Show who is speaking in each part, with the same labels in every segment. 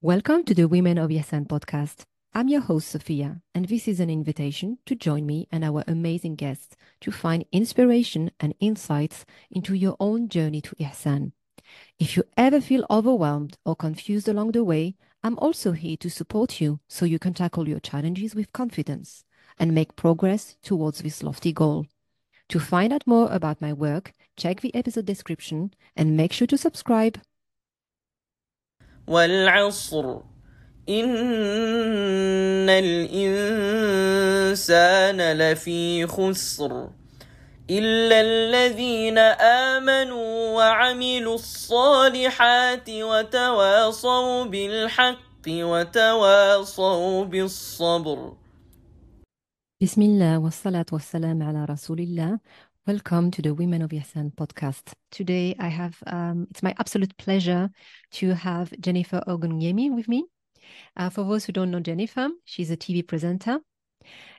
Speaker 1: Welcome to the Women of Ihsan podcast. I'm your host, Sofia, and this is an invitation to join me and our amazing guests to find inspiration and insights into your own journey to Ihsan. If you ever feel overwhelmed or confused along the way, I'm also here to support you so you can tackle your challenges with confidence and make progress towards this lofty goal. To find out more about my work, check the episode description and make sure to subscribe.
Speaker 2: والعصر. إن الإنسان لفي خسر. إلا الذين آمنوا وعملوا الصالحات وتواصوا بالحق وتواصوا بالصبر.
Speaker 1: بسم الله والصلاة والسلام على رسول الله Welcome to the Women of Ihsan podcast. Today, I have um, it's my absolute pleasure to have Jennifer Ogunyemi with me. Uh, for those who don't know Jennifer, she's a TV presenter,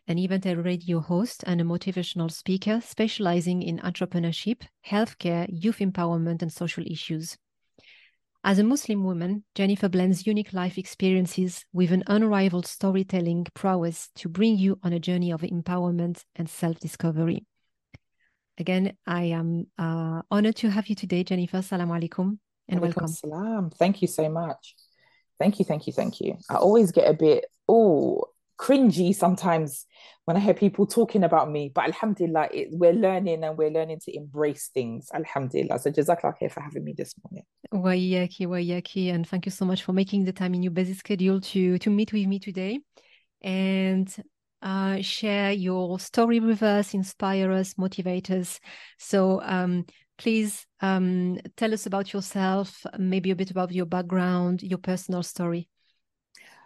Speaker 1: an event and radio host, and a motivational speaker specializing in entrepreneurship, healthcare, youth empowerment, and social issues. As a Muslim woman, Jennifer blends unique life experiences with an unrivaled storytelling prowess to bring you on a journey of empowerment and self discovery. Again, I am uh, honored to have you today, Jennifer. Salam alaikum and welcome.
Speaker 3: Salam. Thank you so much. Thank you, thank you, thank you. I always get a bit, oh, cringy sometimes when I hear people talking about me, but alhamdulillah, it, we're learning and we're learning to embrace things. Alhamdulillah. So jazakallah khair for having me this morning.
Speaker 1: Wayaki, wayaki, and thank you so much for making the time in your busy schedule to to meet with me today. And uh, share your story with us, inspire us, motivate us. So um, please um, tell us about yourself, maybe a bit about your background, your personal story.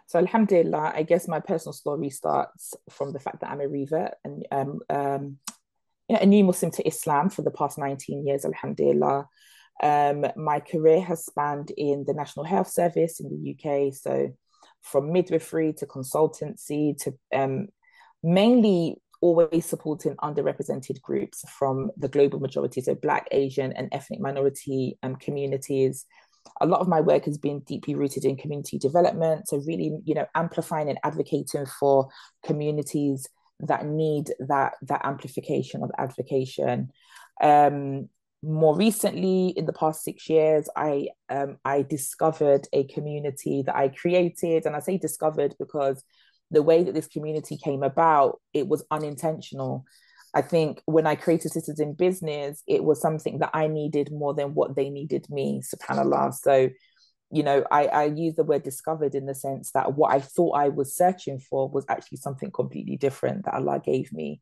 Speaker 3: So Alhamdulillah, I guess my personal story starts from the fact that I'm a revert and um, um, you know, a new Muslim to Islam for the past 19 years, Alhamdulillah. Um, my career has spanned in the National Health Service in the UK, so from midwifery to consultancy to um, mainly always supporting underrepresented groups from the global majority, so Black, Asian, and ethnic minority um, communities. A lot of my work has been deeply rooted in community development, so really, you know, amplifying and advocating for communities that need that that amplification of advocation. Um, more recently, in the past six years, I um, I discovered a community that I created, and I say discovered because the way that this community came about, it was unintentional. I think when I created Sisters in Business, it was something that I needed more than what they needed me, subhanAllah. So, you know, I, I use the word discovered in the sense that what I thought I was searching for was actually something completely different that Allah gave me.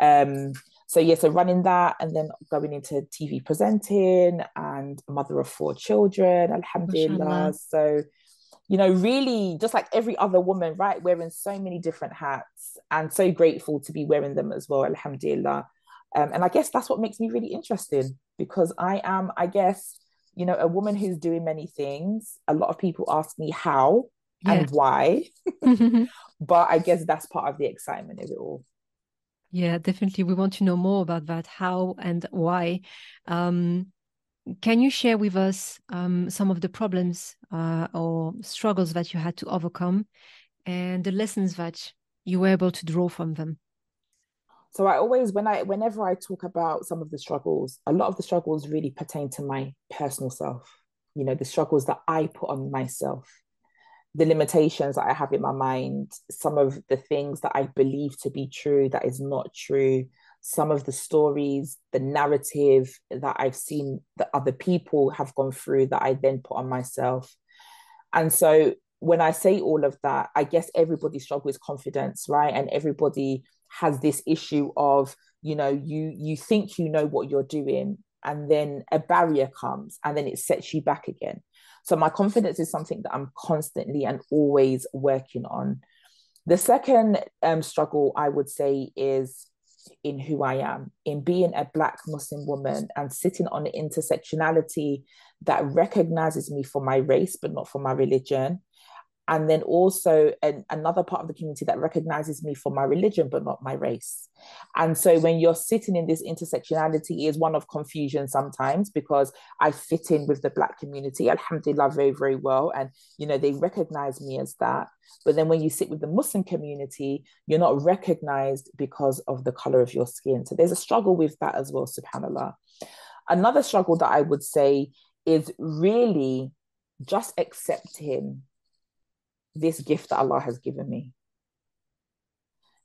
Speaker 3: Um, so yeah, so running that and then going into TV presenting and mother of four children, alhamdulillah. So you know, really just like every other woman, right, wearing so many different hats and so grateful to be wearing them as well, alhamdulillah. Um, and I guess that's what makes me really interesting because I am, I guess, you know, a woman who's doing many things. A lot of people ask me how yeah. and why, but I guess that's part of the excitement of it all.
Speaker 1: Yeah, definitely. We want to know more about that, how and why. Um, can you share with us um, some of the problems uh, or struggles that you had to overcome and the lessons that you were able to draw from them?
Speaker 3: So I always, when I, whenever I talk about some of the struggles, a lot of the struggles really pertain to my personal self. You know, the struggles that I put on myself, the limitations that I have in my mind, some of the things that I believe to be true that is not true, some of the stories, the narrative that I've seen that other people have gone through that I then put on myself. And so when I say all of that, I guess everybody struggles with confidence, right? And everybody has this issue of, you know, you you think you know what you're doing, and then a barrier comes and then it sets you back again. So my confidence is something that I'm constantly and always working on. The second um, struggle I would say is in who I am, in being a Black Muslim woman and sitting on the intersectionality that recognizes me for my race, but not for my religion. And then also an, another part of the community that recognizes me for my religion but not my race. And so when you're sitting in this intersectionality is one of confusion sometimes because i fit in with the black community alhamdulillah very very well. And you know they recognize me as that. But then when you sit with the muslim community you're not recognized because of the color of your skin. So there's a struggle with that as well subhanallah. Another struggle that i would say is really just accepting this gift that Allah has given me.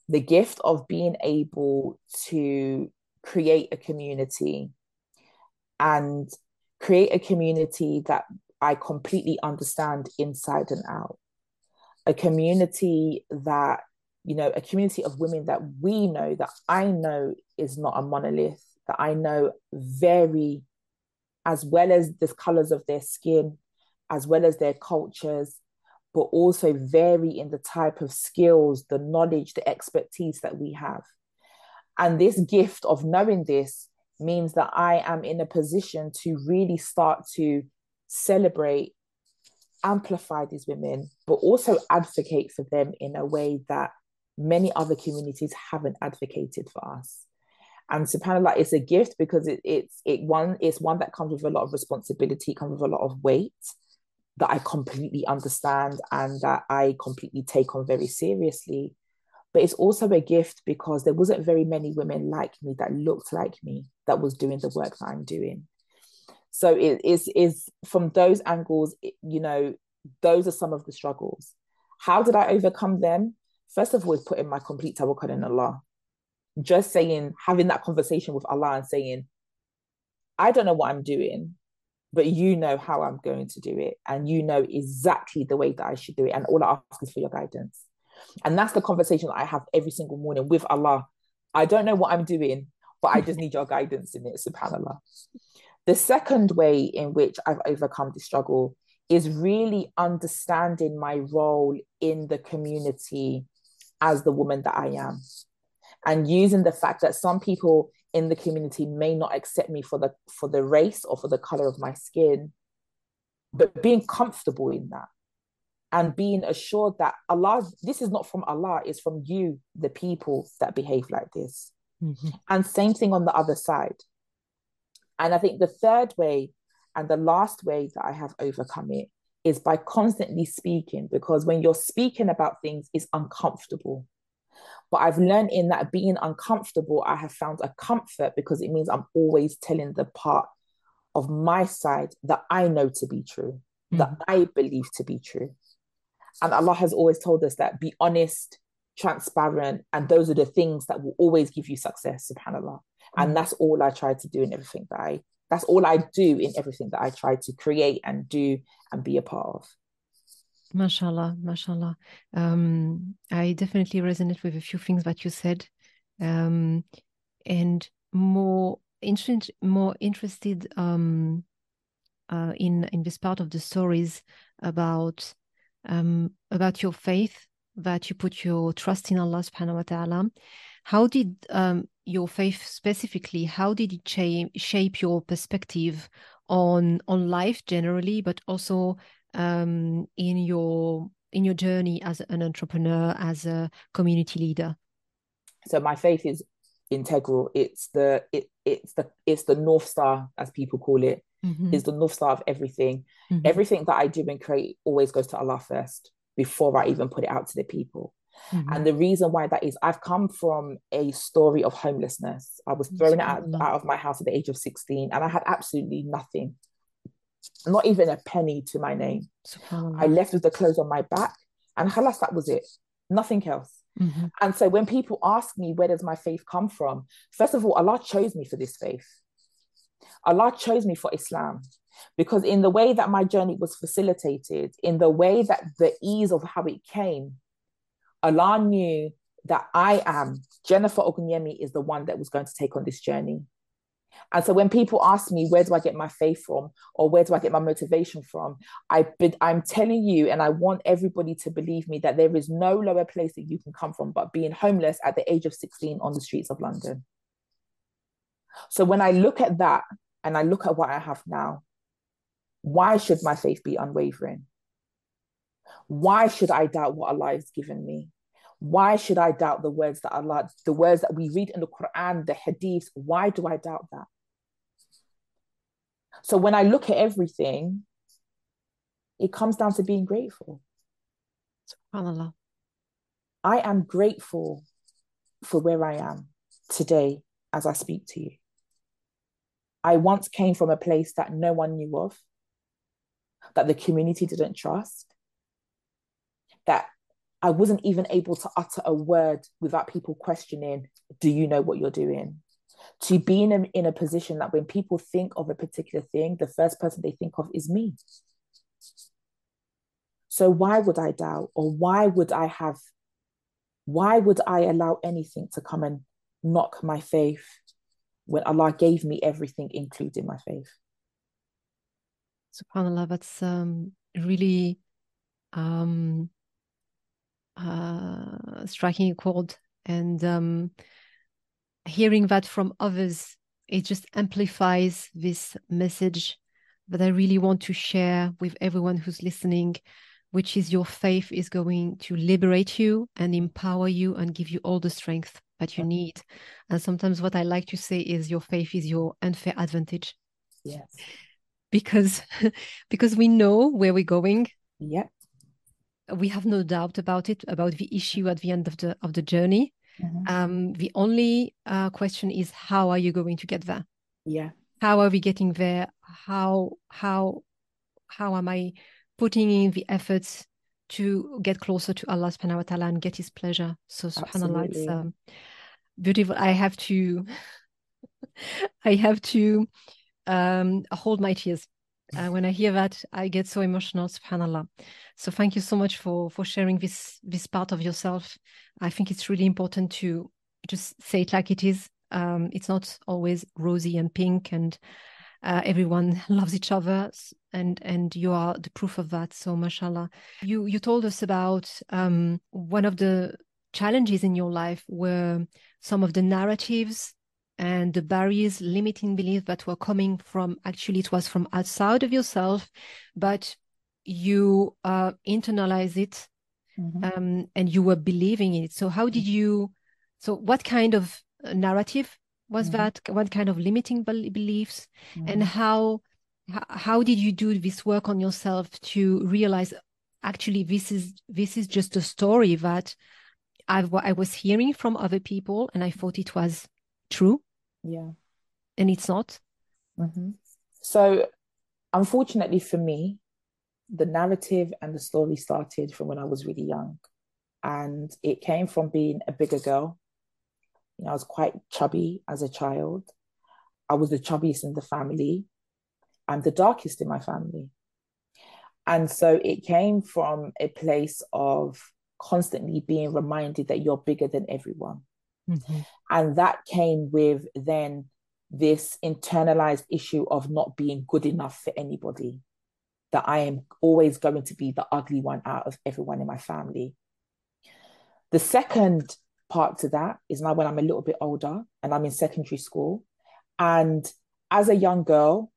Speaker 3: The gift of being able to create a community and create a community that I completely understand inside and out. A community that, you know, a community of women that we know, that I know is not a monolith, that I know vary as well as the colors of their skin, as well as their cultures, but also vary in the type of skills, the knowledge, the expertise that we have. And this gift of knowing this means that I am in a position to really start to celebrate, amplify these women, but also advocate for them in a way that many other communities haven't advocated for us. And subhanAllah, it's a gift because it, it's it one it's one that comes with a lot of responsibility, comes with a lot of weight that I completely understand and that I completely take on very seriously. But it's also a gift because there wasn't very many women like me that looked like me that was doing the work that I'm doing. So it is is from those angles, you know, those are some of the struggles. How did I overcome them? First of all, is putting my complete tawakkul in Allah. Just saying, having that conversation with Allah and saying, I don't know what I'm doing, but you know how I'm going to do it, and you know exactly the way that I should do it. And all I ask is for your guidance. And that's the conversation I have every single morning with Allah. I don't know what I'm doing, but I just need your guidance in it, subhanAllah. The second way in which I've overcome the struggle is really understanding my role in the community as the woman that I am. And using the fact that some people in the community may not accept me for the for the race or for the color of my skin. But being comfortable in that and being assured that Allah this is not from Allah it's from you the people that behave like this. Mm-hmm. and same thing on the other side. And I think the third way and the last way that I have overcome it is by constantly speaking because when you're speaking about things it's uncomfortable but I've learned in that being uncomfortable, I have found a comfort because it means I'm always telling the part of my side that I know to be true, mm-hmm. that I believe to be true. And Allah has always told us that be honest, transparent, and those are the things that will always give you success, subhanAllah. Mm-hmm. And that's all I try to do in everything that I that's all I do in everything that I try to create and do and be a part of.
Speaker 1: Mashallah, mashallah. Um, I definitely resonate with a few things that you said, um, and more interested, more interested um, uh, in in this part of the stories about um, about your faith that you put your trust in Allah Subhanahu wa Taala. How did um, your faith specifically? How did it shape shape your perspective on on life generally, but also um, in your in your journey as an entrepreneur, as a community leader?
Speaker 3: So my faith is integral. It's the it it's the it's the north star, as people call it. Mm-hmm. Is the north star of everything. Mm-hmm. Everything that I do and create always goes to Allah first before I even put it out to the people. Mm-hmm. And the reason why that is, I've come from a story of homelessness. I was thrown out, out of my house at the age of 16 and I had absolutely nothing not even a penny to my name. I left with the clothes on my back, and halas, that was it. Nothing else. Mm-hmm. And so when people ask me where does my faith come from, first of all, Allah chose me for this faith. Allah chose me for Islam because in the way that my journey was facilitated, in the way that the ease of how it came, Allah knew that I am Jennifer Ogunyemi is the one that was going to take on this journey. And so when people ask me, where do I get my faith from? Or where do I get my motivation from? I, I'm telling you, and I want everybody to believe me that there is no lower place that you can come from but being homeless at the age of 16 on the streets of London. So when I look at that and I look at what I have now, why should my faith be unwavering? Why should I doubt what Allah has given me? Why should I doubt the words that Allah, the words that we read in the Quran, the Hadiths? Why do I doubt that? So when I look at everything, it comes down to being grateful.
Speaker 1: SubhanAllah.
Speaker 3: I am grateful for where I am today as I speak to you. I once came from a place that no one knew of, that the community didn't trust, that I wasn't even able to utter a word without people questioning, Do you know what you're doing? To be in a, in a position that when people think of a particular thing, the first person they think of is me. So why would I doubt? Or why would I have, why would I allow anything to come and knock my faith when Allah gave me everything, including my faith?
Speaker 1: SubhanAllah, that's um, really um, uh, striking a chord. And um, hearing that from others, it just amplifies this message that I really want to share with everyone who's listening, which is your faith is going to liberate you and empower you and give you all the strength that you need. And sometimes what I like to say is your faith is your unfair advantage.
Speaker 3: Yes.
Speaker 1: Because because we know where we're going.
Speaker 3: Yeah
Speaker 1: we have no doubt about it about the issue at the end of the of the journey. Mm-hmm. um, the only uh, question is how are you going to get there?
Speaker 3: Yeah.
Speaker 1: How are we getting there? How how how am i putting in the efforts to get closer to allah subhanahu wa ta'ala and get his pleasure? So subhanallah Absolutely. it's um, beautiful. I have to i have to um, hold my tears uh, when I hear that, I get so emotional, subhanallah. So thank you so much for for sharing this this part of yourself. I think it's really important to just say it like it is. Um, it's not always rosy and pink, and uh, everyone loves each other, and and you are the proof of that. So, mashallah, you you told us about um, one of the challenges in your life were some of the narratives and the barriers limiting belief that were coming from actually it was from outside of yourself but you uh, internalize it mm-hmm. um, and you were believing in it so how did you so what kind of uh, narrative was mm-hmm. that what kind of limiting beliefs mm-hmm. and how how did you do this work on yourself to realize actually this is this is just a story that i I was hearing from other people and I thought it was true
Speaker 3: yeah.
Speaker 1: And it's not.
Speaker 3: Mm-hmm. So, unfortunately for me, the narrative and the story started from when I was really young. And it came from being a bigger girl. You know, I was quite chubby as a child. I was the chubbiest in the family. I'm the darkest in my family. And so it came from a place of constantly being reminded that you're bigger than everyone. Mm-hmm. And that came with then this internalized issue of not being good enough for anybody, that I am always going to be the ugly one out of everyone in my family. The second part to that is now when I'm a little bit older and I'm in secondary school. And as a young girl,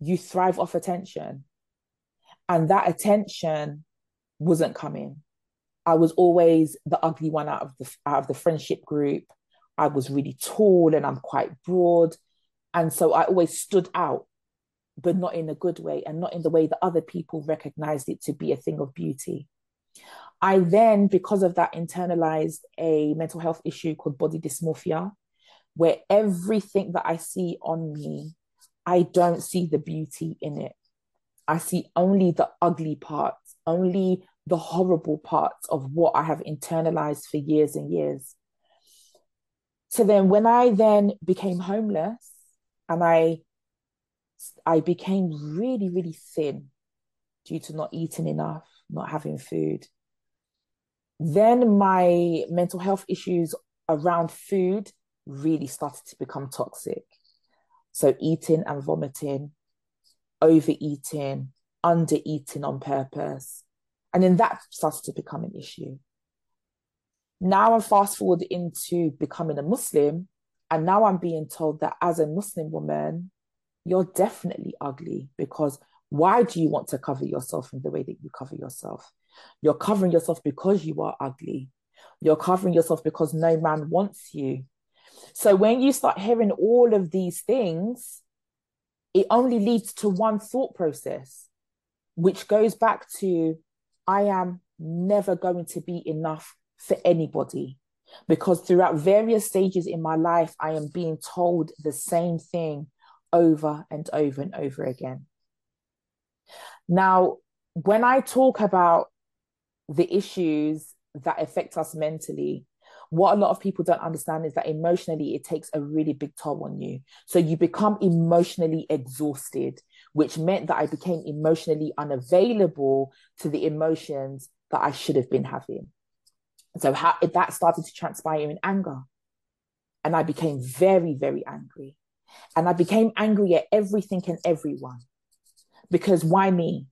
Speaker 3: you thrive off attention. And that attention wasn't coming. I was always the ugly one out of the out of the friendship group. I was really tall and I'm quite broad. And so I always stood out, but not in a good way and not in the way that other people recognized it to be a thing of beauty. I then, because of that, internalized a mental health issue called body dysmorphia, where everything that I see on me, I don't see the beauty in it. I see only the ugly parts, only the horrible parts of what I have internalized for years and years. So then when I then became homeless and I I became really, really thin due to not eating enough, not having food. Then my mental health issues around food really started to become toxic. So eating and vomiting, overeating, undereating on purpose, and then that started to become an issue. Now I'm fast forward into becoming a Muslim, and now I'm being told that as a Muslim woman, you're definitely ugly because Why do you want to cover yourself in the way that you cover yourself? You're covering yourself because you are ugly. You're covering yourself because no man wants you. So when you start hearing all of these things, it only leads to one thought process, which goes back to I am never going to be enough for anybody. Because throughout various stages in my life, I am being told the same thing over and over and over again. Now, when I talk about the issues that affect us mentally, what a lot of people don't understand is that emotionally it takes a really big toll on you. So you become emotionally exhausted, which meant that I became emotionally unavailable to the emotions that I should have been having. So how that started to transpire in anger. And I became very, very angry. And I became angry at everything and everyone. Because why me?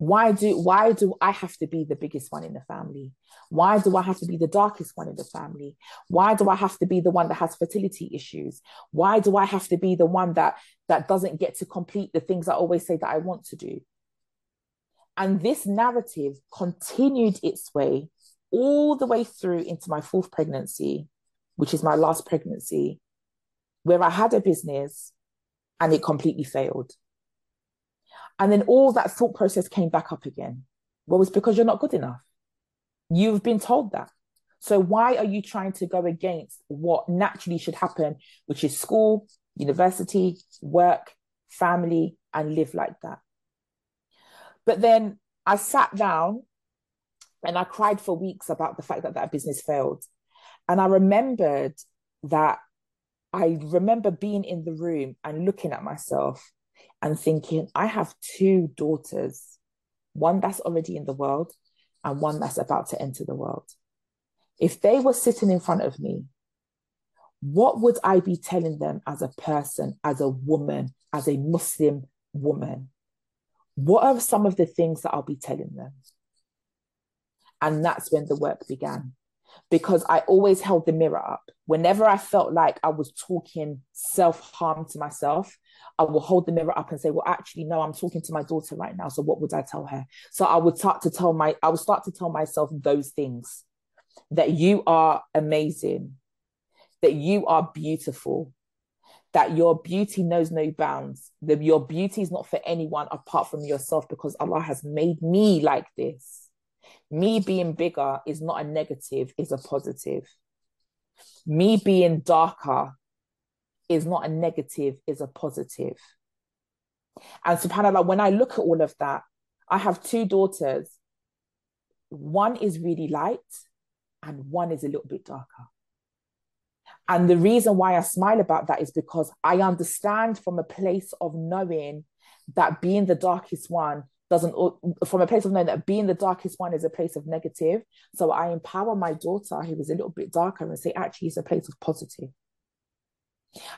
Speaker 3: Why do why do I have to be the biggest one in the family? Why do I have to be the darkest one in the family? Why do I have to be the one that has fertility issues? Why do I have to be the one that that doesn't get to complete the things I always say that I want to do? And this narrative continued its way all the way through into my fourth pregnancy, which is my last pregnancy, where I had a business and it completely failed. And then all that thought process came back up again. Well, it's because you're not good enough. You've been told that. So why are you trying to go against what naturally should happen, which is school, university, work, family, and live like that? But then I sat down and I cried for weeks about the fact that that business failed. And I remembered that I remember being in the room and looking at myself and thinking, I have two daughters, one that's already in the world and one that's about to enter the world. If they were sitting in front of me, what would I be telling them as a person, as a woman, as a Muslim woman? What are some of the things that I'll be telling them? And that's when the work began because I always held the mirror up. Whenever I felt like I was talking self harm to myself, I will hold the mirror up and say, well, actually, no, I'm talking to my daughter right now. So what would I tell her? So I would start to tell my, I would start to tell myself those things that you are amazing, that you are beautiful, that your beauty knows no bounds, that your beauty is not for anyone apart from yourself because Allah has made me like this. Me being bigger is not a negative, is a positive. Me being darker is not a negative, is a positive. And subhanAllah, when I look at all of that, I have two daughters. One is really light and one is a little bit darker. And the reason why I smile about that is because I understand from a place of knowing that being the darkest one doesn't from a place of knowing that being the darkest one is a place of negative so i empower my daughter who is a little bit darker and say actually it's a place of positive.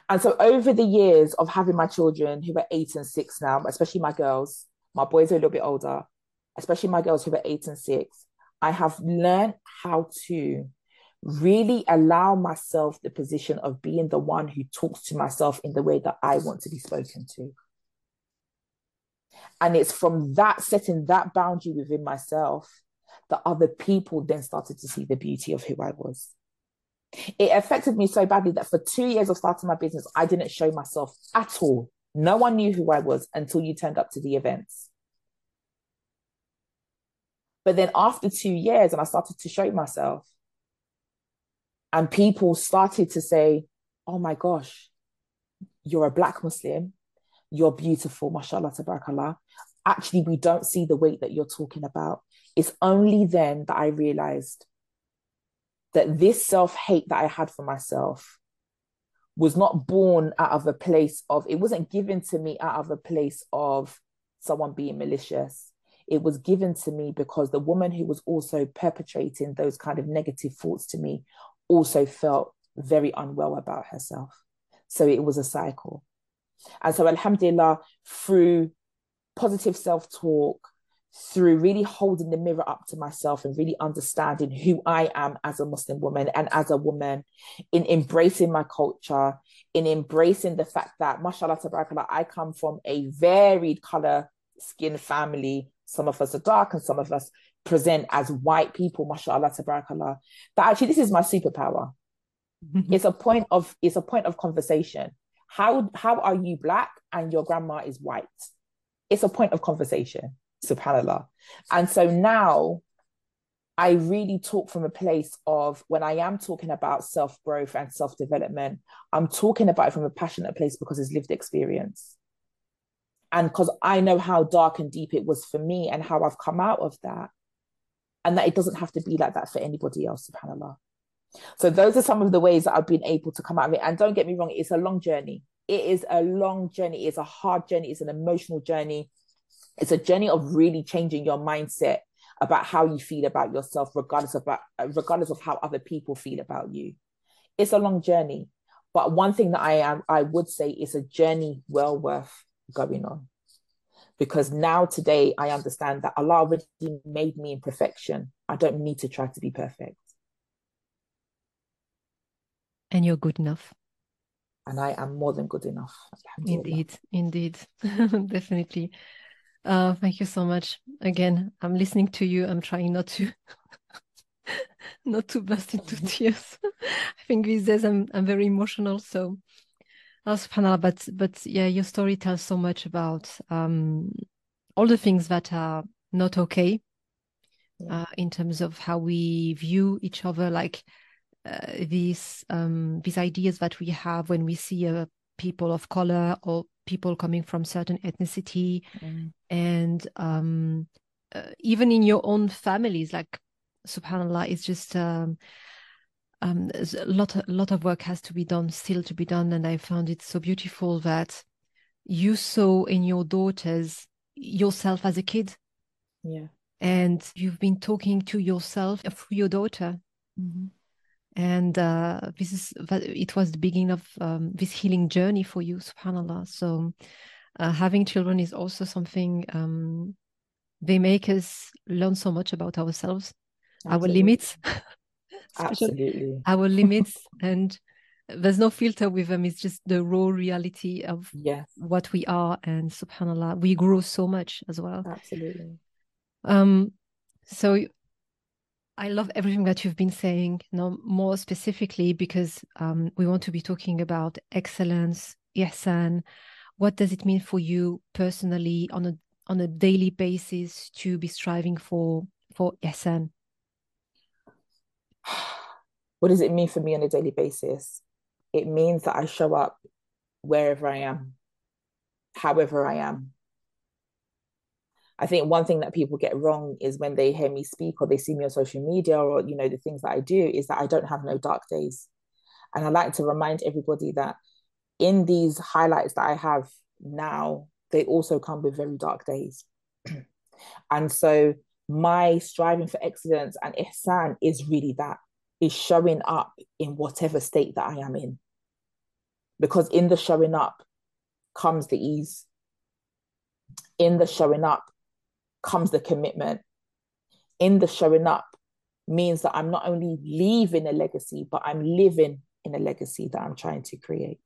Speaker 3: and so over the years of having my children who are eight and six now, especially my girls, my boys are a little bit older, especially my girls who are eight and six, I have learned how to really allow myself the position of being the one who talks to myself in the way that I want to be spoken to. And it's from that setting that boundary within myself that other people then started to see the beauty of who I was it affected me so badly that for two years of starting my business, I didn't show myself at all. No one knew who I was until you turned up to the events. But then after two years, and I started to show myself, and people started to say, Oh my gosh, you're a black Muslim, you're beautiful, mashallah, tabarakallah. Actually, we don't see the weight that you're talking about. It's only then that I realized that this self hate that I had for myself was not born out of a place of, it wasn't given to me out of a place of someone being malicious. It was given to me because the woman who was also perpetrating those kind of negative thoughts to me also felt very unwell about herself. So it was a cycle. And so, Alhamdulillah, through positive self talk, through really holding the mirror up to myself and really understanding who I am as a Muslim woman and as a woman, in embracing my culture, in embracing the fact that, mashallah, tabarakallah, I come from a varied color skin family. Some of us are dark and some of us present as white people, mashallah, tabarakallah. That actually, this is my superpower. It's a point of it's a point of conversation. How how are you black and your grandma is white? It's a point of conversation subhanallah. And so now i really talk from a place of when i am talking about self-growth and self-development i'm talking about it from a passionate place because it's lived experience. And because i know how dark and deep it was for me and how i've come out of that. And that it doesn't have to be like that for anybody else subhanallah so those are some of the ways that i've been able to come out of it. And don't get me wrong it's a long journey. It is a long journey. It's a hard journey. It's an emotional journey. It's a journey of really changing your mindset about how you feel about yourself regardless of regardless of how other people feel about you. It's a long journey. But one thing that i am i would say is a journey well worth going on. Because now today i understand that allah already made me in perfection. I don't need to try to be perfect
Speaker 1: and you're good enough
Speaker 3: and i am more than good enough
Speaker 1: indeed indeed definitely uh, thank you so much. Again, I'm listening to you. I'm trying not to not to burst into tears. I think these days I'm I'm very emotional. So, subhanallah, but but yeah, your story tells so much about um, all the things that are not okay yeah. uh, in terms of how we view each other, like these um, these ideas that we have when we see a people of color or people coming from certain ethnicity mm. and um, uh, even in your own families like subhanallah it's just um, um, a lot a lot of work has to be done still to be done and i found it so beautiful that you saw in your daughters yourself as a kid.
Speaker 3: Yeah.
Speaker 1: And you've been talking to yourself through your daughter. Mm-hmm and uh, this is it was the beginning of um, this healing journey for you subhanallah so uh, having children is also something um, they make us learn so much about ourselves Absolutely. our limits
Speaker 3: Absolutely.
Speaker 1: our limits and there's no filter with them it's just the raw reality of
Speaker 3: yes.
Speaker 1: what we are and subhanallah we grow so much as well
Speaker 3: absolutely
Speaker 1: um so I love everything that you've been saying, you more specifically because um, we want to be talking about excellence, ihsan. What does it mean for you personally on a on a daily basis to be striving for for ihsan?
Speaker 3: What does it mean for me on a daily basis? It means that I show up wherever I am, however I am, I think one thing that people get wrong is when they hear me speak or they see me on social media or you know the things that I do is that I don't have no dark days. And I like to remind everybody that in these highlights that I have now, they also come with very dark days. and so my striving for excellence and ihsan is really that is showing up in whatever state that I am in. Because in the showing up comes the ease. In the showing up comes the commitment. In the showing up means that I'm not only leaving a legacy, but I'm living in a legacy that I'm trying to create.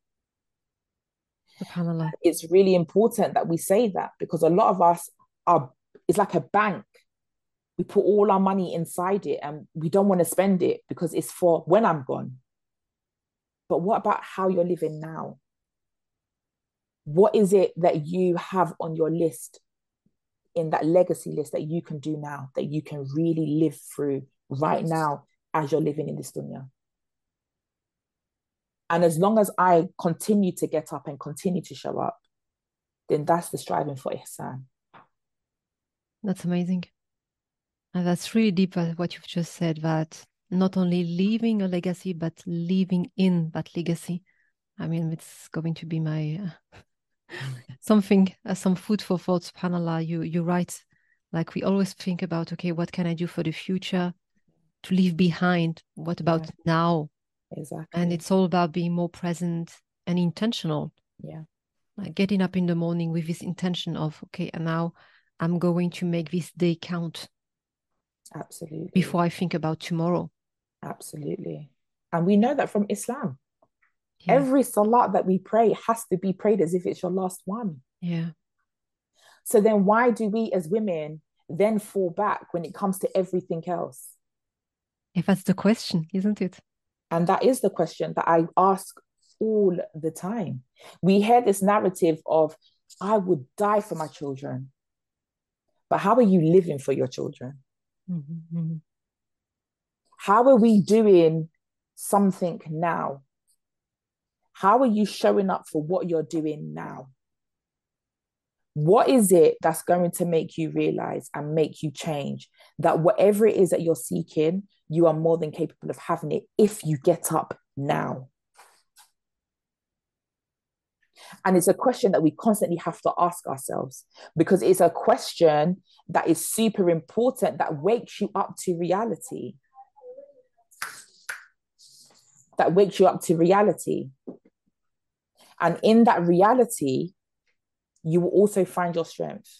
Speaker 1: SubhanAllah.
Speaker 3: It's really important that we say that because a lot of us are, it's like a bank. We put all our money inside it and we don't want to spend it because it's for when I'm gone. But what about how you're living now? What is it that you have on your list in that legacy list that you can do now, that you can really live through right now as you're living in this dunya. And as long as I continue to get up and continue to show up, then that's the striving for ihsan.
Speaker 1: That's amazing. And that's really deep uh, what you've just said that not only leaving a legacy, but living in that legacy. I mean, it's going to be my uh, something uh, some food for thought subhanallah you you write like we always think about okay what can i do for the future to leave behind what about yeah. now
Speaker 3: exactly
Speaker 1: and it's all about being more present and intentional
Speaker 3: yeah
Speaker 1: like getting up in the morning with this intention of okay and now I'm going to make this day count.
Speaker 3: Absolutely.
Speaker 1: Before I think about tomorrow.
Speaker 3: Absolutely. And we know that from Islam. Yeah. Every salat that we pray has to be prayed as if it's your last one.
Speaker 1: Yeah.
Speaker 3: So then why do we as women then fall back when it comes to everything else?
Speaker 1: If that's the question, isn't it?
Speaker 3: And that is the question that I ask all the time. We hear this narrative of, I would die for my children. But how are you living for your children? Mm-hmm. How are we doing something now? How are you showing up for what you're doing now? What is it that's going to make you realize and make you change that whatever it is that you're seeking, you are more than capable of having it if you get up now? And it's a question that we constantly have to ask ourselves because it's a question that is super important that wakes you up to reality. That wakes you up to reality. And in that reality, you will also find your strength.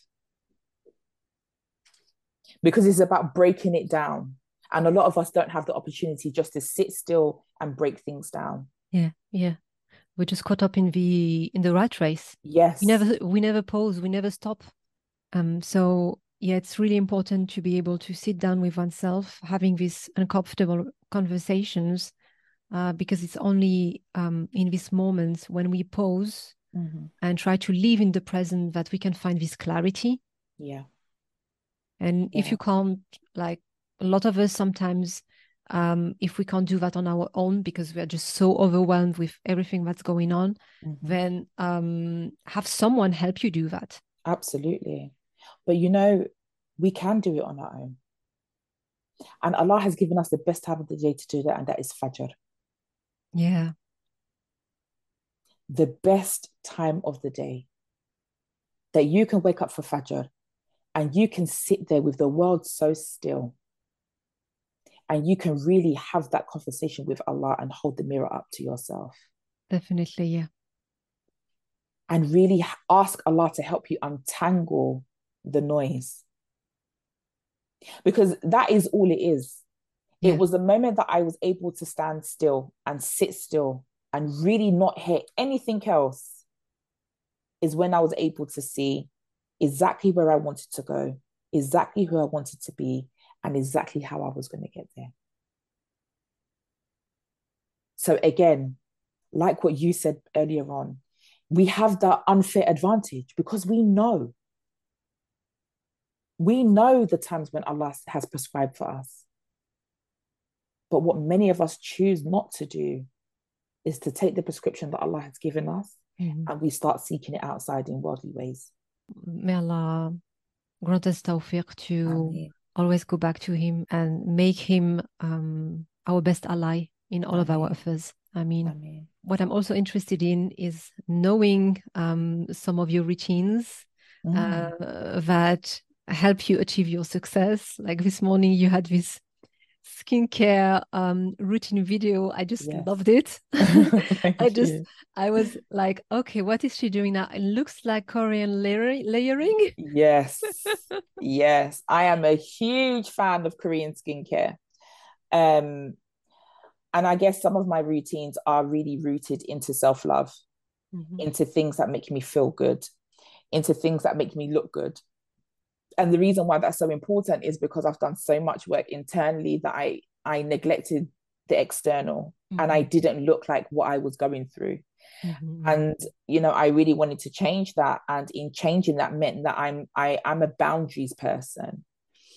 Speaker 3: Because it's about breaking it down. And a lot of us don't have the opportunity just to sit still and break things down.
Speaker 1: Yeah, yeah we're just caught up in the in the rat race
Speaker 3: yes
Speaker 1: we never we never pause we never stop um so yeah it's really important to be able to sit down with oneself having these uncomfortable conversations uh, because it's only um, in these moments when we pause mm-hmm. and try to live in the present that we can find this clarity
Speaker 3: yeah
Speaker 1: and yeah. if you can't like a lot of us sometimes um, if we can't do that on our own because we are just so overwhelmed with everything that's going on mm-hmm. then um, have someone help you do that
Speaker 3: absolutely but you know we can do it on our own and allah has given us the best time of the day to do that and that is fajr
Speaker 1: yeah
Speaker 3: the best time of the day that you can wake up for fajr and you can sit there with the world so still and you can really have that conversation with Allah and hold the mirror up to yourself.
Speaker 1: Definitely, yeah.
Speaker 3: And really ask Allah to help you untangle the noise. Because that is all it is. Yeah. It was the moment that I was able to stand still and sit still and really not hear anything else, is when I was able to see exactly where I wanted to go, exactly who I wanted to be, and exactly how I was going to get there. So, again, like what you said earlier on, we have that unfair advantage because we know. We know the times when Allah has prescribed for us. But what many of us choose not to do is to take the prescription that Allah has given us mm-hmm. and we start seeking it outside in worldly ways.
Speaker 1: May Allah grant us tawfiq to always go back to him and make him um, our best ally in all Amen. of our affairs. I mean, Amen. what I'm also interested in is knowing um, some of your routines mm. uh, that help you achieve your success. Like this morning, you had this skincare um, routine video. I just yes. loved it. I just, you. I was like, okay, what is she doing now? It looks like Korean layer- layering.
Speaker 3: Yes, yes, I am a huge fan of Korean skincare. Um, and I guess some of my routines are really rooted into self love, mm-hmm. into things that make me feel good, into things that make me look good and the reason why that's so important is because I've done so much work internally that I I neglected the external mm-hmm. and I mm-hmm. didn't look like what I was going through. Mm-hmm. And you know, I really wanted to change that. And in changing that meant that I'm I am a boundaries person.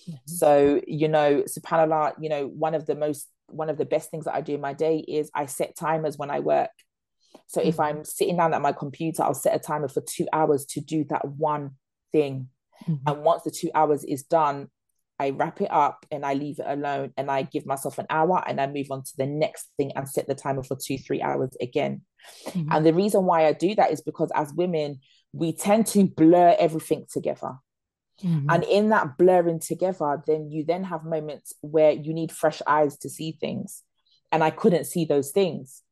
Speaker 3: Mm-hmm. So, you know, subhanAllah, you know, one of the most one of the best things that I do in my day is I set timers when I work. So if mm-hmm. I'm sitting down at my computer, I'll set a timer for two hours to do that one thing. Mm-hmm. And once the two hours is done, I wrap it up and I leave it alone and I give myself an hour and I move on to the next thing and set the timer for two, three hours again. Mm-hmm. And the reason why I do that is because as women, we tend to blur everything together. Mm-hmm. And in that blurring together, then you then have moments where you need fresh eyes to see things. And I couldn't see those things.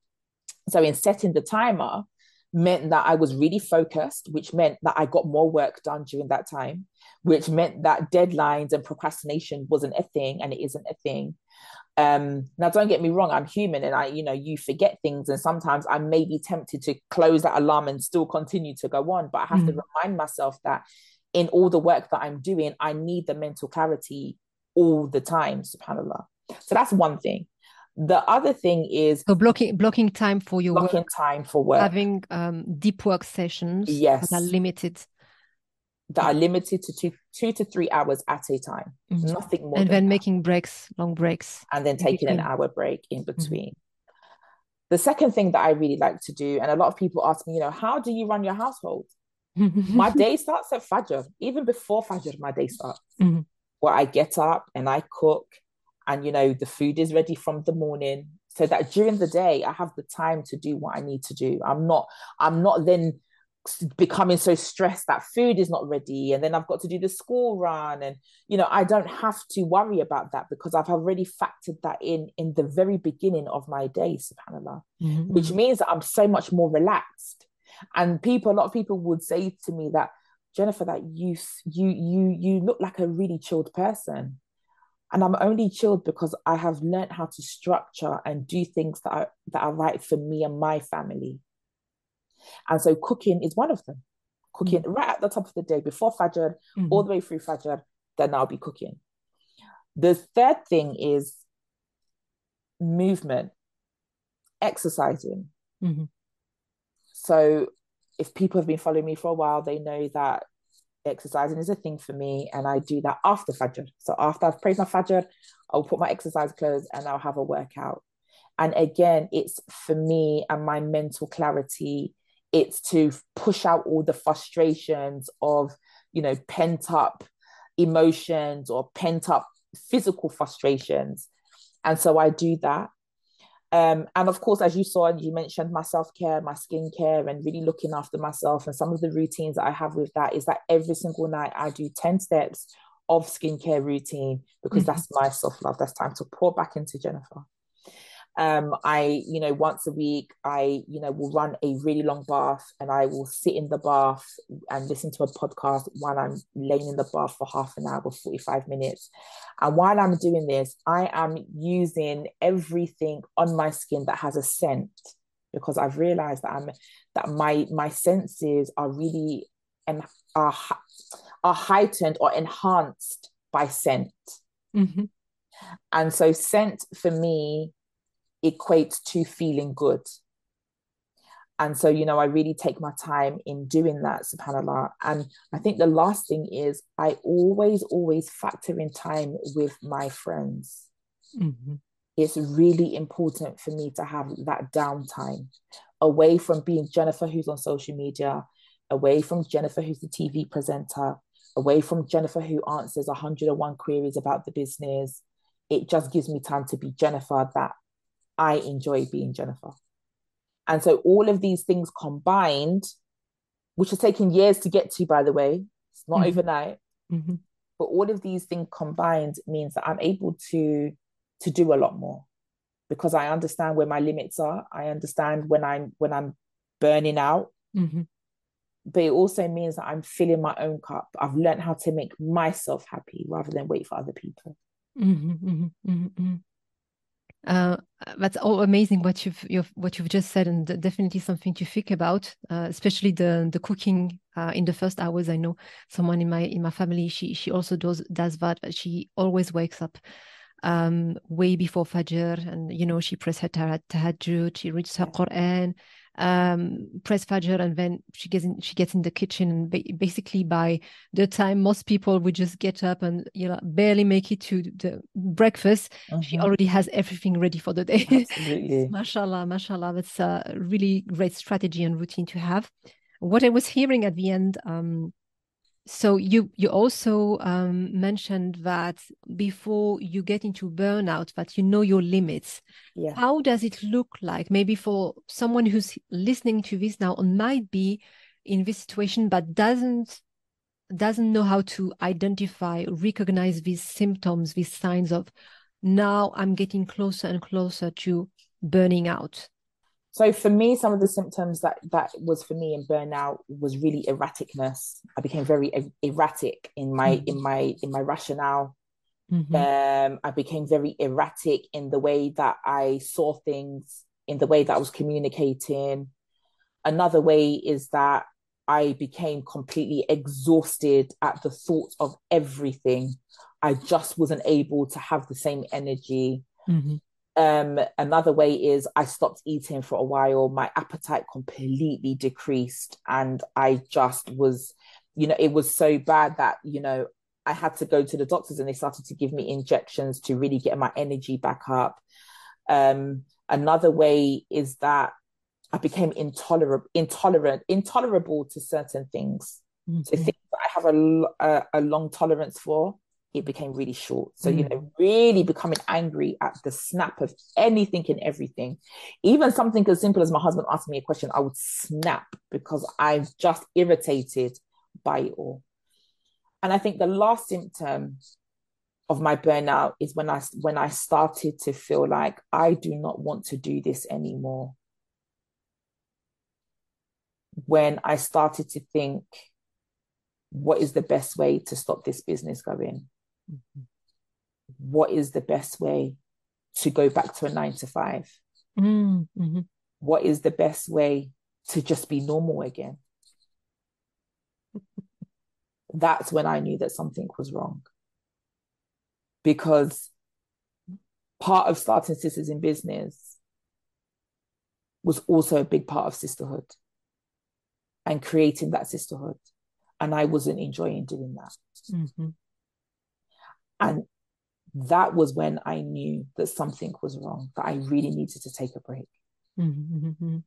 Speaker 3: So in setting the timer, meant that I was really focused, which meant that I got more work done during that time, which meant that deadlines and procrastination wasn't a thing and it isn't a thing. Um, now don't get me wrong, I'm human and I, you know, you forget things and sometimes I may be tempted to close that alarm and still continue to go on. But I have mm. to remind myself that in all the work that I'm doing, I need the mental clarity all the time, subhanAllah. So that's one thing. The other thing is
Speaker 1: so blocking blocking time for your
Speaker 3: blocking
Speaker 1: work,
Speaker 3: time for work,
Speaker 1: having um, deep work sessions
Speaker 3: yes.
Speaker 1: that are limited
Speaker 3: that are limited to two two to three hours at a time, mm-hmm. nothing more.
Speaker 1: And then
Speaker 3: that.
Speaker 1: making breaks, long breaks,
Speaker 3: and then taking an hour break in mm-hmm. between. Mm-hmm. The second thing that I really like to do, and a lot of people ask me, you know, how do you run your household? my day starts at Fajr. Even before Fajr, my day starts. Mm-hmm. Where I get up and I cook, and you know the food is ready from the morning so that during the day i have the time to do what i need to do. I'm not i'm not then becoming so stressed that food is not ready and then i've got to do the school run and you know i don't have to worry about that because i've already factored that in in the very beginning of my day subhanallah mm-hmm. which means that i'm so much more relaxed. And people a lot of people would say to me that jennifer that you you you you look like a really chilled person and I'm only chilled because I have learned how to structure and do things that are that are right for me and my family. And so cooking is one of them. Cooking mm-hmm. right at the top of the day before Fajr, mm-hmm. all the way through Fajr, then I'll be cooking. The third thing is movement, exercising. Mm-hmm. So if people have been following me for a while, they know that exercising is a thing for me, and I do that after Fajr. So after I've prayed my Fajr, I'll put my exercise clothes and I'll have a workout. And again, it's for me and my mental clarity. It's to push out all the frustrations of, you know, pent up emotions or pent up physical frustrations. And so I do that. Um, and of course, as you saw, and you mentioned my self care, my skincare, and really looking after myself. And some of the routines that I have with that is that every single night I do 10 steps of skincare routine because mm-hmm. that's my self love. That's time to pour back into Jennifer. Um, I, you know, once a week, I, you know, will run a really long bath and I will sit in the bath and listen to a podcast while I'm laying in the bath for half an hour, 45 minutes. And while I'm doing this, I am using everything on my skin that has a scent because I've realized that I'm that my my senses are really and are are heightened or enhanced by scent. Mm-hmm. And so scent for me equates to feeling good. And so, you know, I really take my time in doing that, subhanAllah. And I think the last thing is I always, always factor in time with my friends. Mm-hmm. It's really important for me to have that downtime away from being Jennifer, who's on social media, away from Jennifer, who's the TV presenter, away from Jennifer, who answers 101 queries about the business. It just gives me time to be Jennifer, that I enjoy being Jennifer. And so all of these things combined, which has taken years to get to, by the way, it's not mm-hmm. overnight. Mm-hmm. But all of these things combined means that I'm able to to do a lot more because I understand where my limits are. I understand when I'm when I'm burning out. Mm-hmm. But it also means that I'm filling my own cup. I've learned how to make myself happy rather than wait for other people. Mm-hmm, mm-hmm,
Speaker 1: mm-hmm, mm-hmm. Uh, that's all amazing what you've, you've, what you've just said, and definitely something to think about, uh, especially the the cooking uh, in the first hours. I know someone in my in my family she she also does does that, but she always wakes up um, way before Fajr, and you know she prays her tahajjud, she reads her Quran, um, press Fajr, and then she gets in, she gets in the kitchen, and ba- basically by the time most people would just get up and you know barely make it to the breakfast, she already has everything ready for the day.
Speaker 3: Absolutely,
Speaker 1: mashallah, mashallah, that's a really great strategy and routine to have. What I was hearing at the end. Um, so you you also um, mentioned that before you get into burnout that you know your limits.
Speaker 3: Yeah.
Speaker 1: how does it look like? Maybe for someone who's listening to this now and might be in this situation but doesn't doesn't know how to identify recognize these symptoms these signs of now i'm getting closer and closer to burning out
Speaker 3: So for me, some of the symptoms that that was for me in burnout was really erraticness. I became very er- erratic in my mm-hmm. in my in my rationale. Mm-hmm. Um, I became very erratic in the way that I saw things, in the way that I was communicating. Another way is that I became completely exhausted at the thought of everything. I just wasn't able to have the same energy. Mm-hmm. Um, another way is I stopped eating for a while. My appetite completely decreased, and I just was, you know, it was so bad that you know I had to go to the doctors, and they started to give me injections to really get my energy back up. Um, another way is that I became intolerable, intolerant, intolerable to certain things. Mm-hmm. So things that I have a, a, a long tolerance for, it became really short. So, mm. you know, really becoming angry at the snap of anything and everything. Even something as simple as my husband asking me a question, I would snap because I'm just irritated by it all. And I think the last symptom of my burnout is when I when I started to feel like I do not want to do this anymore. When I started to think, what is the best way to stop this business going? Mm-hmm. What is the best way to go back to a nine to 5 mm-hmm. What is the best way to just be normal again? That's when I knew that something was wrong. Because part of starting Sisters in Business was also a big part of sisterhood and creating that sisterhood. And I wasn't enjoying doing that. Mm-hmm. And that was when I knew that something was wrong, that I really needed to take a break. Mm-hmm.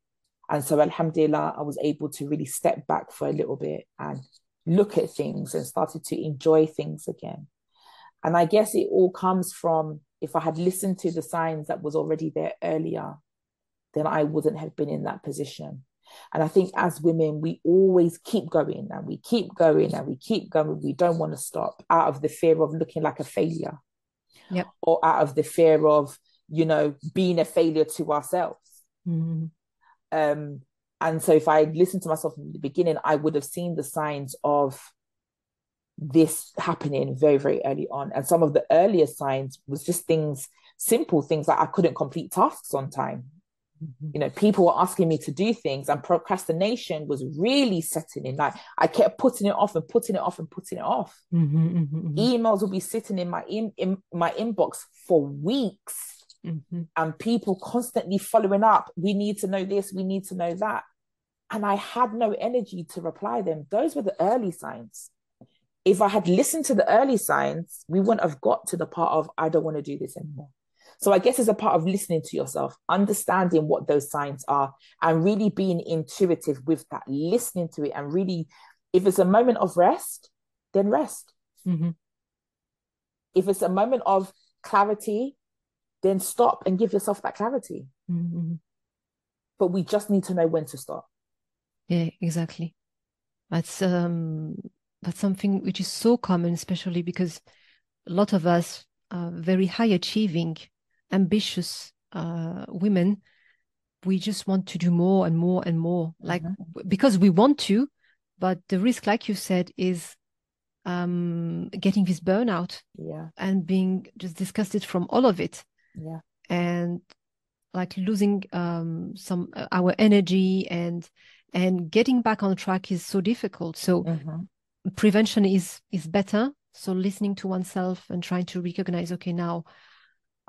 Speaker 3: And so, Alhamdulillah, I was able to really step back for a little bit and look at things and started to enjoy things again. And I guess it all comes from if I had listened to the signs that was already there earlier, then I wouldn't have been in that position. And I think as women, we always keep going and we keep going and we keep going. We don't want to stop out of the fear of looking like a failure.
Speaker 1: Yep.
Speaker 3: Or out of the fear of, you know, being a failure to ourselves. Mm-hmm. Um, and so if I listened to myself in the beginning, I would have seen the signs of this happening very, very early on. And some of the earlier signs was just things, simple things like I couldn't complete tasks on time you know people were asking me to do things and procrastination was really setting in. Like i kept putting it off and putting it off and putting it off. Mm-hmm, mm-hmm, mm-hmm. emails will be sitting in my in, in my inbox for weeks mm-hmm. and people constantly following up we need to know this we need to know that. And i had no energy to reply them. Those were the early signs. If i had listened to the early signs we wouldn't have got to the part of i don't want to do this anymore so I guess it's a part of listening to yourself, understanding what those signs are, and really being intuitive with that, listening to it, and really, if it's a moment of rest, then rest. Mm-hmm. If it's a moment of clarity, then stop and give yourself that clarity. Mm-hmm. But we just need to know when to stop.
Speaker 1: Yeah, exactly. That's um that's something which is so common, especially because a lot of us are very high achieving ambitious uh, women, we just want to do more and more and more, like mm-hmm. because we want to, but the risk, like you said, is um, getting this burnout,
Speaker 3: yeah,
Speaker 1: and being just disgusted from all of it,
Speaker 3: yeah,
Speaker 1: and like losing um, some uh, our energy and and getting back on track is so difficult. So mm-hmm. prevention is is better. So listening to oneself and trying to recognize, okay, now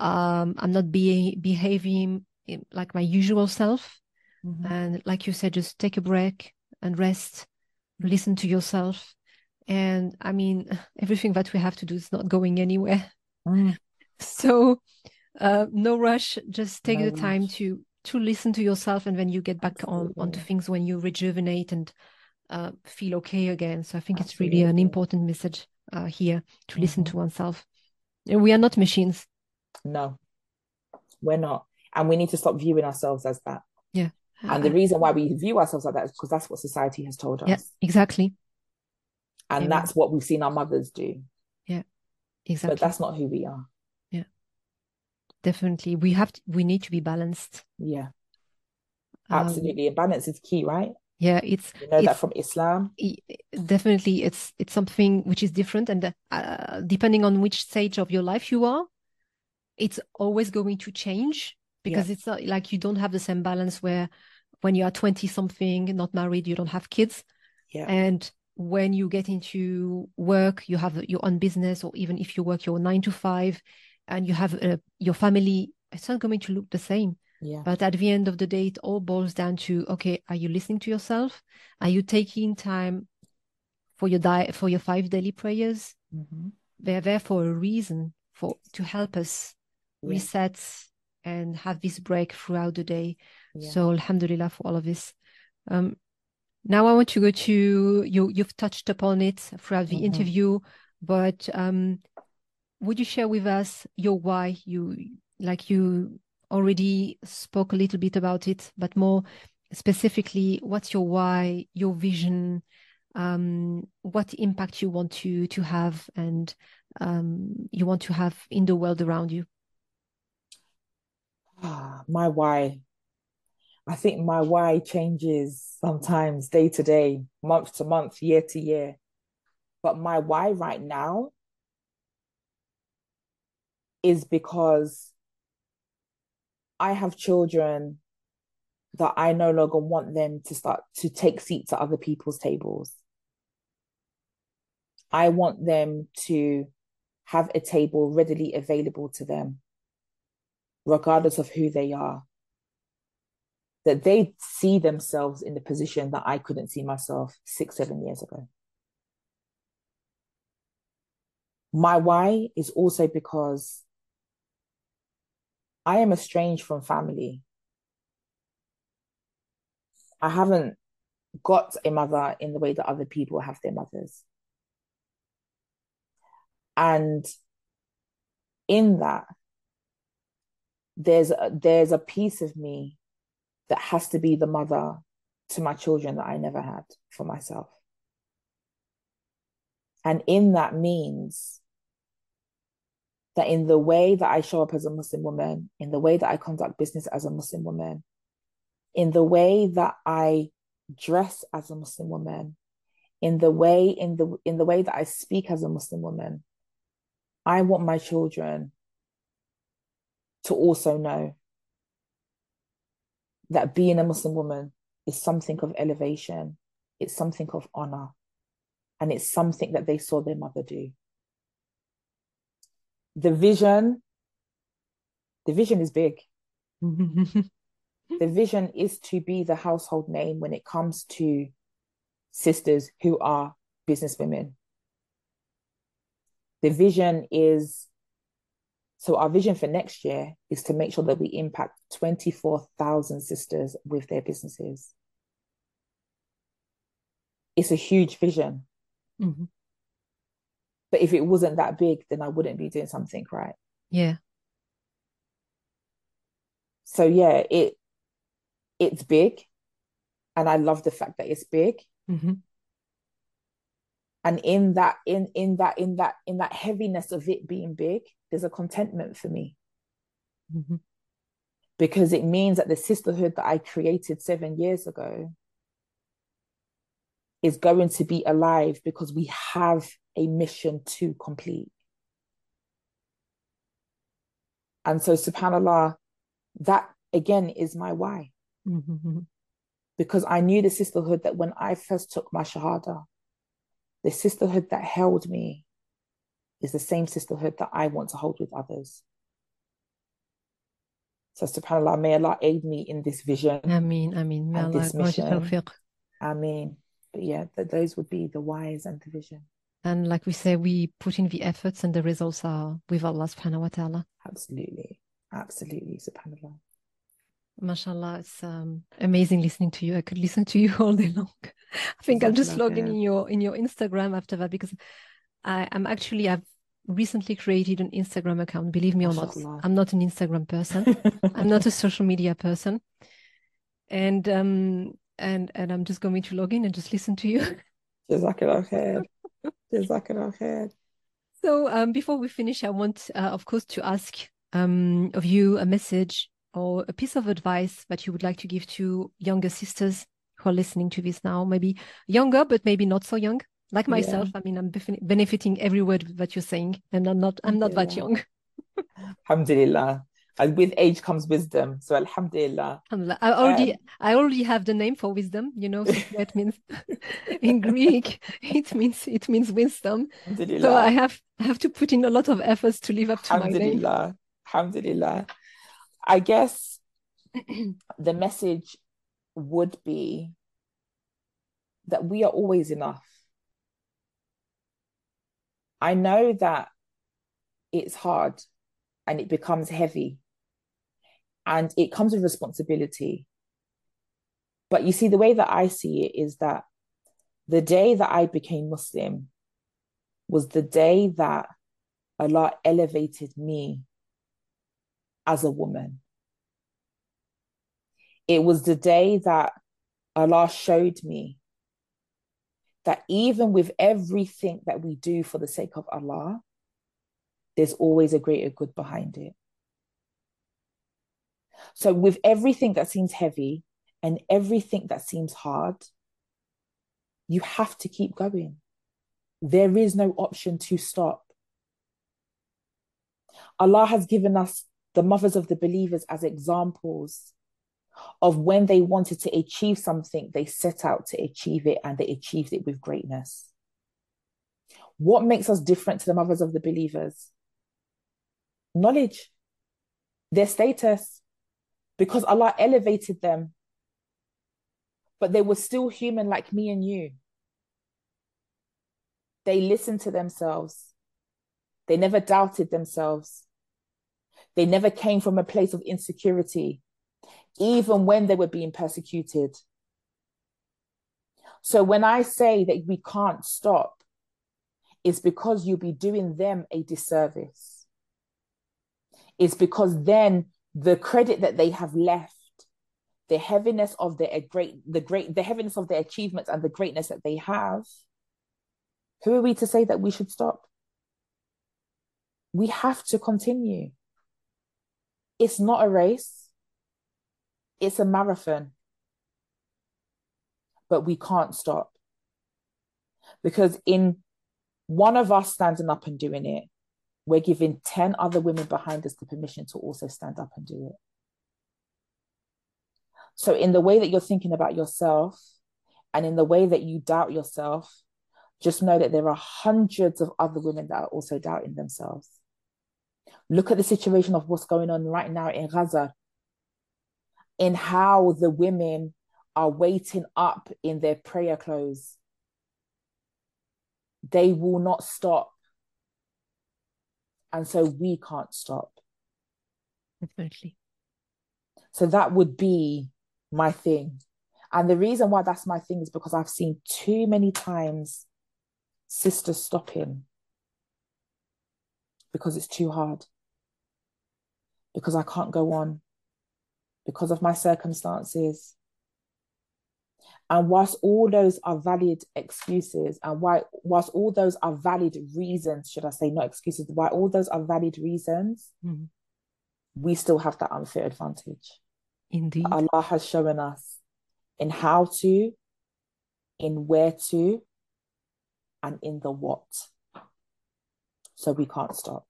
Speaker 1: um, i'm not being behaving like my usual self mm-hmm. and like you said just take a break and rest listen to yourself and i mean everything that we have to do is not going anywhere mm. so uh, no rush just take no the rush. time to to listen to yourself and then you get back on onto things when you rejuvenate and uh, feel okay again so i think Absolutely. it's really an important message uh, here to mm-hmm. listen to oneself and we are not machines
Speaker 3: no, we're not. And we need to stop viewing ourselves as that.
Speaker 1: Yeah.
Speaker 3: And the reason why we view ourselves like that is because that's what society has told us.
Speaker 1: Yeah, exactly.
Speaker 3: And that's what we've seen our mothers do.
Speaker 1: Yeah, exactly.
Speaker 3: But that's not who we are.
Speaker 1: Yeah, definitely. We have to, we need to be balanced.
Speaker 3: Yeah.
Speaker 1: Um,
Speaker 3: Absolutely. And balance is key, right?
Speaker 1: yeah, it's
Speaker 3: You know that from Islam.
Speaker 1: definitely it's it's something which is different, and uh, depending on which stage of your life you are, it's always going to change because it's not like you don't have the same balance where when you are 20 something, not married, you don't have kids.
Speaker 3: Yeah.
Speaker 1: And when you get into work, you have your own business, or even if you work your nine to five and you have uh, your family, it's not going to look the same.
Speaker 3: Yeah.
Speaker 1: But at the end of the day, it all boils down to okay, are you listening to yourself? Are you taking time for your diet, for your five daily prayers?
Speaker 3: Mhm.
Speaker 1: They're there for a reason, for to help us
Speaker 3: Yeah.
Speaker 1: reset and have this break throughout the day.
Speaker 3: Yeah.
Speaker 1: So Alhamdulillah for all of this. Um, now I want to go to you. You've touched upon it throughout the
Speaker 3: Mhm.
Speaker 1: interview, but um, would you share with us your why? You like you already spoke a little bit about it, but more specifically, what's your why, your vision, um, what impact you want to to have, and um, you want to have in the world around you.
Speaker 3: Ah, my why. I think my why changes sometimes day to day, month to month, year to year. But my why right now is because I have children that I no longer want them to start to take seats at other people's tables. I want them to have a table readily available to them, regardless of who they are. That they see themselves in the position that I couldn't see myself six, seven years ago. My why is also because I am estranged from family. I haven't got a mother in the way that other people have their mothers. And in that, there's a, there's a piece of me that has to be the mother to my children that I never had for myself. And in that means that in the way that I show up as a Muslim woman, in the way that I conduct business as a Muslim woman, in the way that I dress as a Muslim woman, in the way in the in the way that I speak as a Muslim woman, I want my children to also know that being a Muslim woman is something of elevation, it's something of honor, and it's something that they saw their mother do. The vision, the vision is big. The vision is to be the household name when it comes to sisters who are businesswomen. The vision is so our vision for next year is to make sure that we impact 24,000 sisters with their businesses. It's a huge vision.
Speaker 1: Mhm.
Speaker 3: But if it wasn't that big, then I wouldn't be doing something right.
Speaker 1: Yeah.
Speaker 3: So yeah, it it's big. And I love the fact that it's big.
Speaker 1: Mhm.
Speaker 3: And in that, in in that, in that, in that heaviness of it being big, there's a contentment for me.
Speaker 1: Mhm.
Speaker 3: because it means that the sisterhood that I created seven years ago is going to be alive because we have a mission to complete. And so, subhanAllah, that again is my why.
Speaker 1: Mhm.
Speaker 3: Because I knew the sisterhood that when I first took my Shahada, the sisterhood that held me is the same sisterhood that I want to hold with others. So, subhanAllah, may Allah aid me in this vision.
Speaker 1: Ameen, Ameen. May
Speaker 3: And
Speaker 1: Allah
Speaker 3: this mission. I mean, but yeah, th- those would be the whys and the vision.
Speaker 1: And like we say, we put in the efforts and the results are with Allah subhanahu wa ta'ala.
Speaker 3: Absolutely. Absolutely. Subhanallah.
Speaker 1: MashaAllah, it's um, amazing listening to you. I could listen to you all day long. I think I'll just log in in your in your Instagram after that because I, I'm actually I've recently created an Instagram account. Believe me or not, I'm not an Instagram person. I'm not a social media person. And um and and I'm just going to log in and just listen to you.
Speaker 3: Jazakallah khair. Jazakallah khair.
Speaker 1: So um, before we finish, I want, uh, of course, to ask um, of you a message or a piece of advice that you would like to give to younger sisters who are listening to this now, maybe younger, but maybe not so young, like myself. Yeah. I mean, I'm benefiting every word that you're saying, and I'm not, I'm not that young.
Speaker 3: Alhamdulillah. And with age comes wisdom. So Alhamdulillah.
Speaker 1: Alhamdulillah. I already um, I already have the name for wisdom, you know, so that means in Greek it means it means wisdom. So I have I have to put in a lot of efforts to live up to my name.
Speaker 3: Alhamdulillah. I guess the message would be that we are always enough. I know that it's hard and it becomes heavy and it comes with responsibility. But you see, the way that I see it is that the day that I became Muslim was the day that Allah elevated me as a woman. It was the day that Allah showed me that even with everything that we do for the sake of Allah, there's always a greater good behind it. So, with everything that seems heavy and everything that seems hard, you have to keep going. There is no option to stop. Allah has given us the mothers of the believers as examples of when they wanted to achieve something, they set out to achieve it and they achieved it with greatness. What makes us different to the mothers of the believers? Knowledge, their status, because Allah elevated them, but they were still human like me and you. They listened to themselves, they never doubted themselves, they never came from a place of insecurity, even when they were being persecuted. So when I say that we can't stop, it's because you'll be doing them a disservice. It's because then the credit that they have left, the heaviness of their great, the great, the heaviness of their achievements and the greatness that they have, who are we to say that we should stop? We have to continue. It's not a race, it's a marathon. But we can't stop. Because in one of us standing up and doing it, we're giving 10 other women behind us the permission to also stand up and do it. So, in the way that you're thinking about yourself and in the way that you doubt yourself, just know that there are hundreds of other women that are also doubting themselves. Look at the situation of what's going on right now in Gaza, in how the women are waiting up in their prayer clothes. They will not stop and so we can't stop.
Speaker 1: Definitely.
Speaker 3: So that would be my thing. And the reason why that's my thing is because I've seen too many times sisters stopping because it's too hard, because I can't go on, because of my circumstances, and whilst all those are valid excuses, and why, whilst all those are valid reasons, should I say, not excuses, why all those are valid reasons, mm-hmm. we still have that unfair advantage.
Speaker 1: Indeed.
Speaker 3: Allah has shown us in how to, in where to, and in the what. So we can't stop.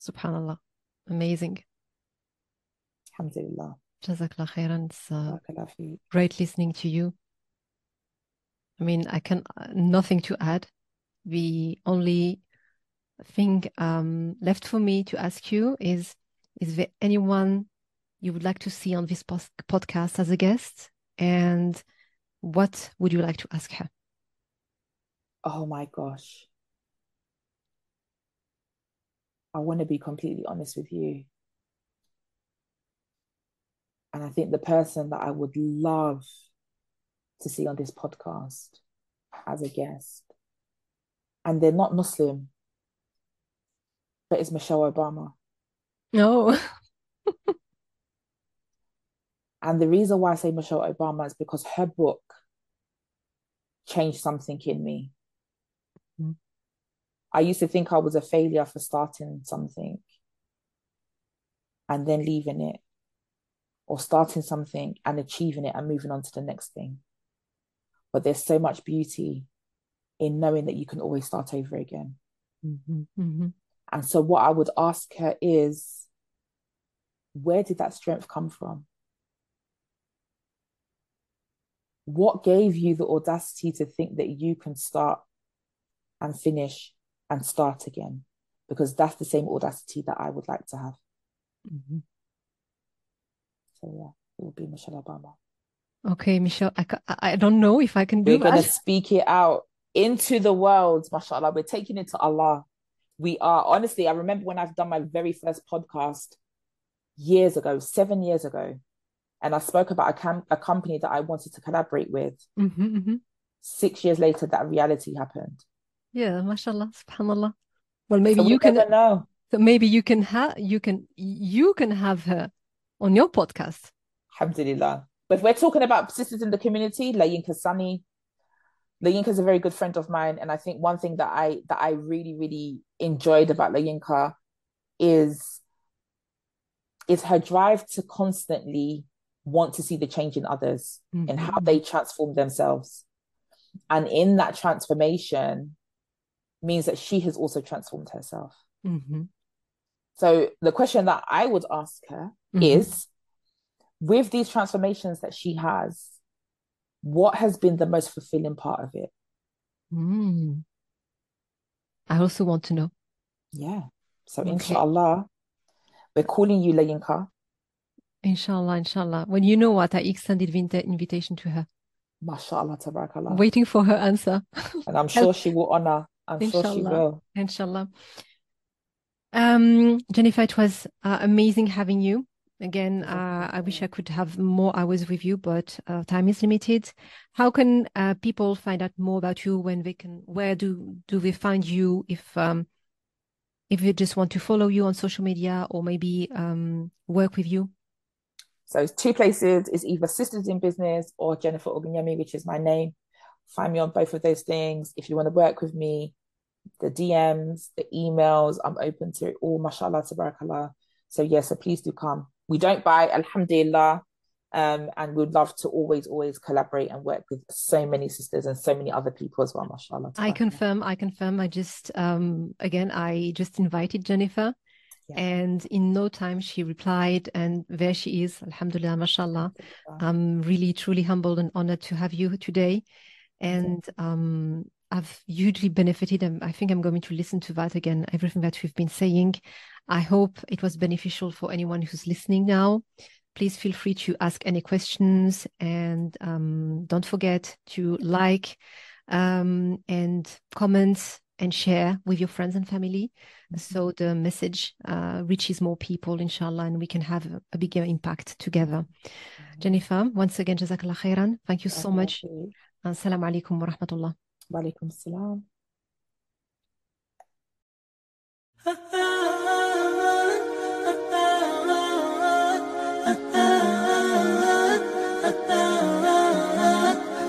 Speaker 1: Subhanallah. Amazing.
Speaker 3: Alhamdulillah.
Speaker 1: Jazakallah khairan. It's uh, great listening to you. I mean, I can nothing to add. The only thing um, left for me to ask you is: Is there anyone you would like to see on this post- podcast as a guest, and what would you like to ask her?
Speaker 3: Oh my gosh, I want to be completely honest with you. And I think the person that I would love to see on this podcast as a guest, and they're not Muslim, but it's Michelle Obama.
Speaker 1: No.
Speaker 3: and the reason why I say Michelle Obama is because her book changed something in me. Mm-hmm. I used to think I was a failure for starting something. and then leaving it, or starting something and achieving it and moving on to the next thing. But there's so much beauty in knowing that you can always start over again.
Speaker 1: Mm-hmm. Mm-hmm.
Speaker 3: And so, what I would ask her is, where did that strength come from? What gave you the audacity to think that you can start and finish and start again? Because that's the same audacity that I would like to have.
Speaker 1: Mm-hmm.
Speaker 3: So, yeah, it would be Michelle Obama.
Speaker 1: Okay, Michelle, I, I don't know if I can do
Speaker 3: We're going to speak it out into the world, mashallah. We're taking it to Allah. We are, honestly, I remember when I've done my very first podcast years ago, seven years ago, and I spoke about a, cam- a company that I wanted to collaborate with.
Speaker 1: Mm-hmm, mm-hmm.
Speaker 3: Six years later, that reality happened.
Speaker 1: Yeah, mashallah, subhanallah. Well, maybe
Speaker 3: So we
Speaker 1: you can
Speaker 3: never know.
Speaker 1: so maybe you can have you can you can have her on your podcast.
Speaker 3: Alhamdulillah. But if we're talking about sisters in the community, Layinka Sani, Layinka is a very good friend of mine. And I think one thing that I that I really, really enjoyed about Layinka is is her drive to constantly want to see the change in others
Speaker 1: Mm-hmm.
Speaker 3: and how they transform themselves. And in that transformation means that she has also transformed herself.
Speaker 1: Mm-hmm.
Speaker 3: So the question that I would ask her
Speaker 1: Mhm.
Speaker 3: is with these transformations that she has, what has been the most fulfilling part of it?
Speaker 1: Mm. I also want to know.
Speaker 3: Yeah. So
Speaker 1: Okay.
Speaker 3: inshallah, we're calling you Layinka.
Speaker 1: Inshallah, inshallah. When you know what, I extended the invitation to her,
Speaker 3: MashaAllah, tabarakallah.
Speaker 1: waiting for her answer.
Speaker 3: And I'm sure she will honor. I'm sure she
Speaker 1: Inshallah.
Speaker 3: will.
Speaker 1: Inshallah. Um, Jennifer, it was uh, amazing having you. Again, uh, I wish I could have more hours with you, but uh, time is limited. How can uh, people find out more about you when they can, where do do they find you if um if they just want to follow you on social media or maybe um work with you?
Speaker 3: So it's two places. It's either Sisters in Business or Jennifer Ogunyemi, which is my name. Find me on both of those things. If you want to work with me, the DMs, the emails, I'm open to it all. Mashallah, tabarakallah. So yeah, so please do come. We don't buy, alhamdulillah. Um, and we'd love to always, always collaborate and work with so many sisters and so many other people as well, mashallah.
Speaker 1: I confirm, I confirm. I just um again I just invited Jennifer
Speaker 3: Yeah.
Speaker 1: and in no time she replied and there she is. Alhamdulillah, mashallah. I'm really truly humbled and honored to have you today. And um I've hugely benefited and I think I'm going to listen to that again, everything that we've been saying. I hope it was beneficial for anyone who's listening now. Please feel free to ask any questions and um, don't forget to like um, and comment and share with your friends and family so the message uh, reaches more people, inshallah, and we can have a, a bigger impact together. Jennifer, once again, Jazakallah khairan. Thank you so much. Assalamu alaikum wa rahmatullah.
Speaker 3: Wa alaikum salam.